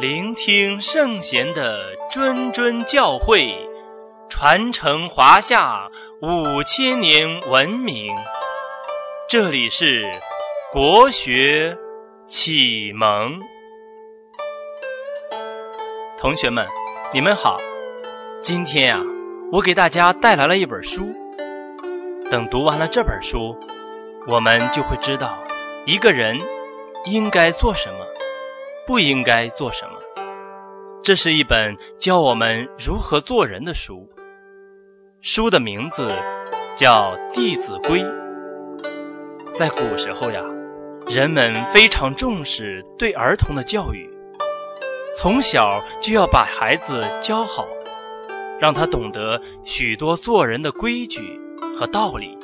聆听圣贤的谆谆教诲，传承华夏五千年文明。这里是国学启蒙。同学们，你们好。今天啊，我给大家带来了一本书。等读完了这本书，我们就会知道一个人应该做什么。不应该做什么？这是一本教我们如何做人的书。书的名字叫《弟子规》。在古时候呀，人们非常重视对儿童的教育，从小就要把孩子教好，让他懂得许多做人的规矩和道理。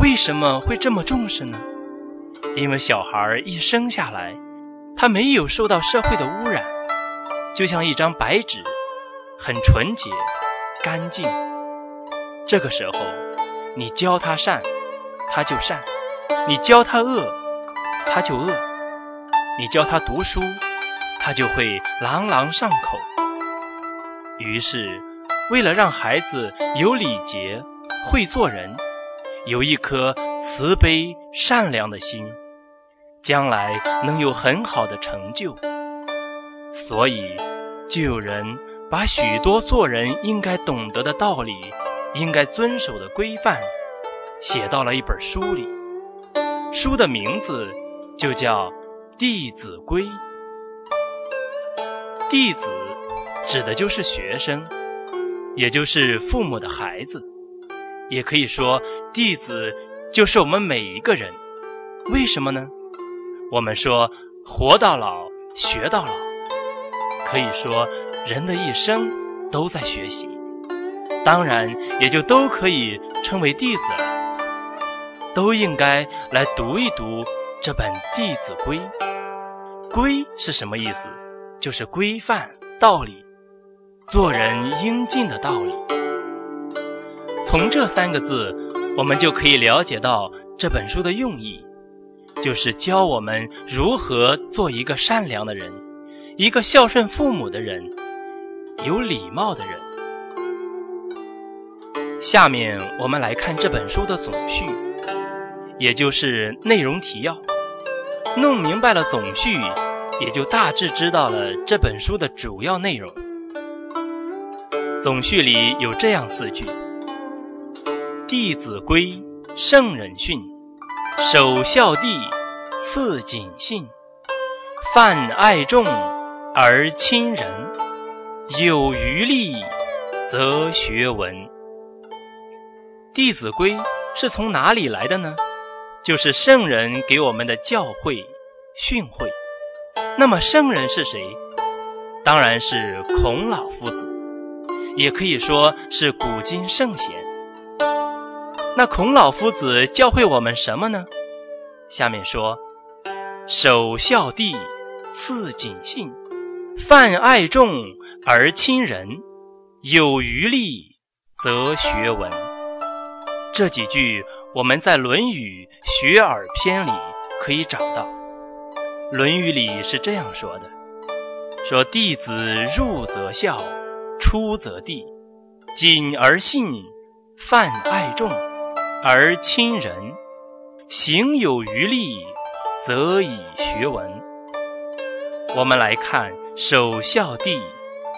为什么会这么重视呢？因为小孩一生下来。他没有受到社会的污染，就像一张白纸，很纯洁、干净。这个时候，你教他善，他就善；你教他恶，他就恶；你教他读书，他就会朗朗上口。于是，为了让孩子有礼节、会做人，有一颗慈悲善良的心。将来能有很好的成就，所以就有人把许多做人应该懂得的道理、应该遵守的规范，写到了一本书里。书的名字就叫《弟子规》。弟子指的就是学生，也就是父母的孩子，也可以说弟子就是我们每一个人。为什么呢？我们说“活到老，学到老”，可以说人的一生都在学习，当然也就都可以称为弟子了。都应该来读一读这本《弟子规》。规是什么意思？就是规范、道理，做人应尽的道理。从这三个字，我们就可以了解到这本书的用意。就是教我们如何做一个善良的人，一个孝顺父母的人，有礼貌的人。下面我们来看这本书的总序，也就是内容提要。弄明白了总序，也就大致知道了这本书的主要内容。总序里有这样四句：“弟子规，圣人训。”首孝悌，次谨信，泛爱众而亲仁，有余力则学文。《弟子规》是从哪里来的呢？就是圣人给我们的教诲、训诲。那么圣人是谁？当然是孔老夫子，也可以说是古今圣贤。那孔老夫子教会我们什么呢？下面说：首孝悌，次谨信，泛爱众而亲仁，有余力则学文。这几句我们在《论语·学而篇》里可以找到。《论语》里是这样说的：说弟子入则孝，出则弟，谨而信，泛爱众。而亲仁，行有余力，则以学文。我们来看“首孝弟，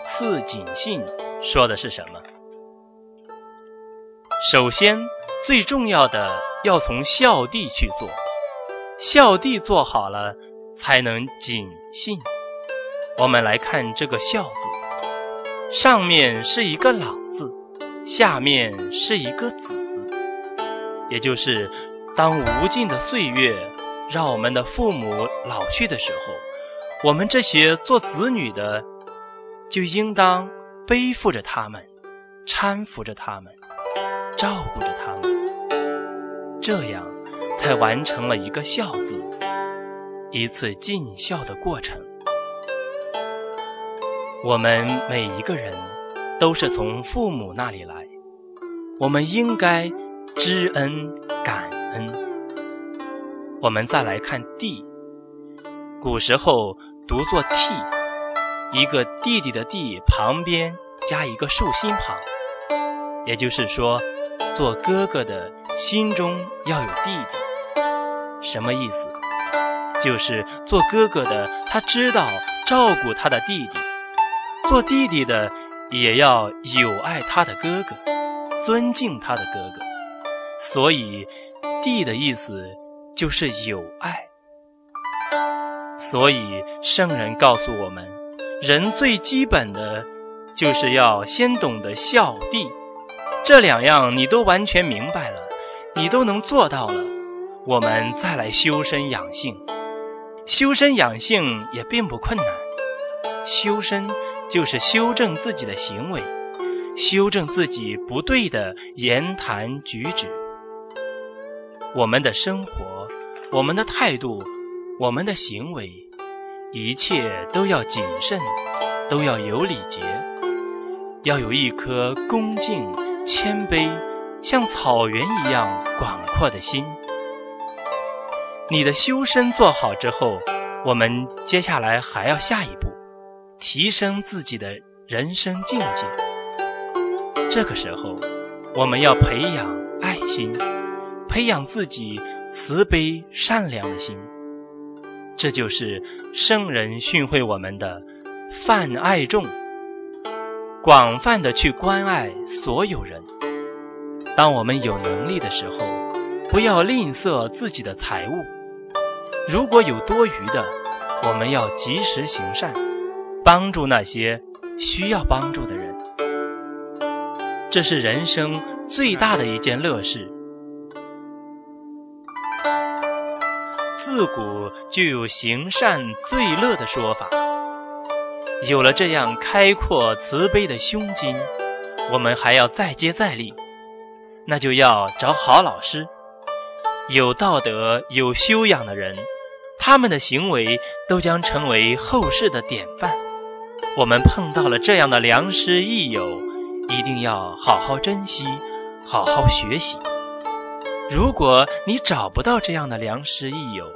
次谨信”说的是什么？首先，最重要的要从孝弟去做，孝弟做好了，才能谨信。我们来看这个“孝”字，上面是一个“老”字，下面是一个“子”。也就是，当无尽的岁月让我们的父母老去的时候，我们这些做子女的，就应当背负着他们，搀扶着他们，照顾着他们，这样才完成了一个“孝”字，一次尽孝的过程。我们每一个人都是从父母那里来，我们应该知恩感恩。我们再来看“弟”，古时候读作“替”，一个弟弟的“弟”旁边加一个竖心旁，也就是说，做哥哥的心中要有弟弟。什么意思？就是做哥哥的他知道照顾他的弟弟，做弟弟的也要友爱他的哥哥，尊敬他的哥哥。所以“弟”的意思。就是有爱，所以圣人告诉我们，人最基本的，就是要先懂得孝弟。这两样你都完全明白了，你都能做到了，我们再来修身养性。修身养性也并不困难，修身就是修正自己的行为，修正自己不对的言谈举止。我们的生活，我们的态度，我们的行为，一切都要谨慎，都要有礼节，要有一颗恭敬、谦卑，像草原一样广阔的心。你的修身做好之后，我们接下来还要下一步，提升自己的人生境界。这个时候，我们要培养爱心。培养自己慈悲善良的心，这就是圣人训诲我们的“泛爱众”，广泛的去关爱所有人。当我们有能力的时候，不要吝啬自己的财物。如果有多余的，我们要及时行善，帮助那些需要帮助的人。这是人生最大的一件乐事。自古就有行善最乐的说法。有了这样开阔慈悲的胸襟，我们还要再接再厉，那就要找好老师，有道德、有修养的人，他们的行为都将成为后世的典范。我们碰到了这样的良师益友，一定要好好珍惜，好好学习。如果你找不到这样的良师益友，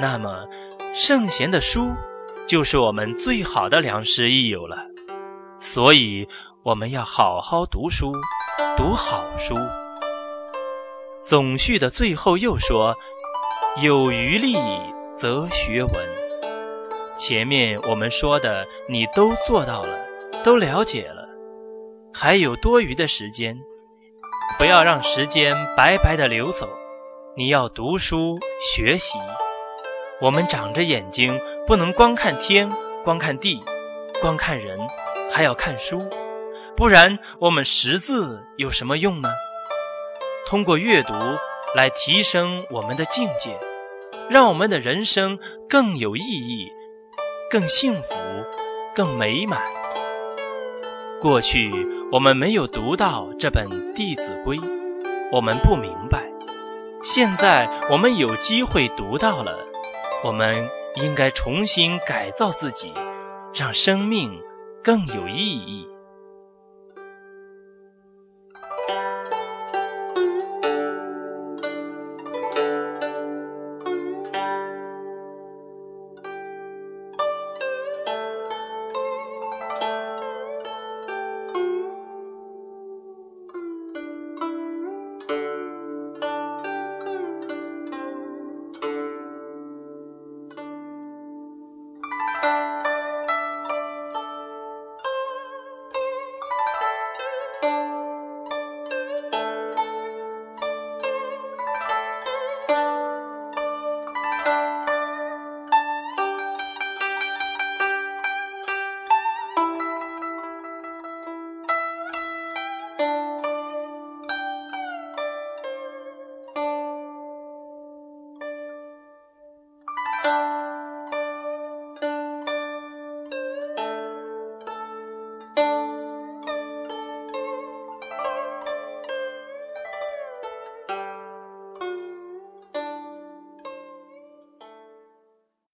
那么，圣贤的书就是我们最好的良师益友了。所以，我们要好好读书，读好书。总序的最后又说：“有余力则学文。”前面我们说的你都做到了，都了解了，还有多余的时间，不要让时间白白的流走。你要读书学习。我们长着眼睛，不能光看天，光看地，光看人，还要看书，不然我们识字有什么用呢？通过阅读来提升我们的境界，让我们的人生更有意义、更幸福、更美满。过去我们没有读到这本《弟子规》，我们不明白，现在我们有机会读到了。我们应该重新改造自己，让生命更有意义。Bye.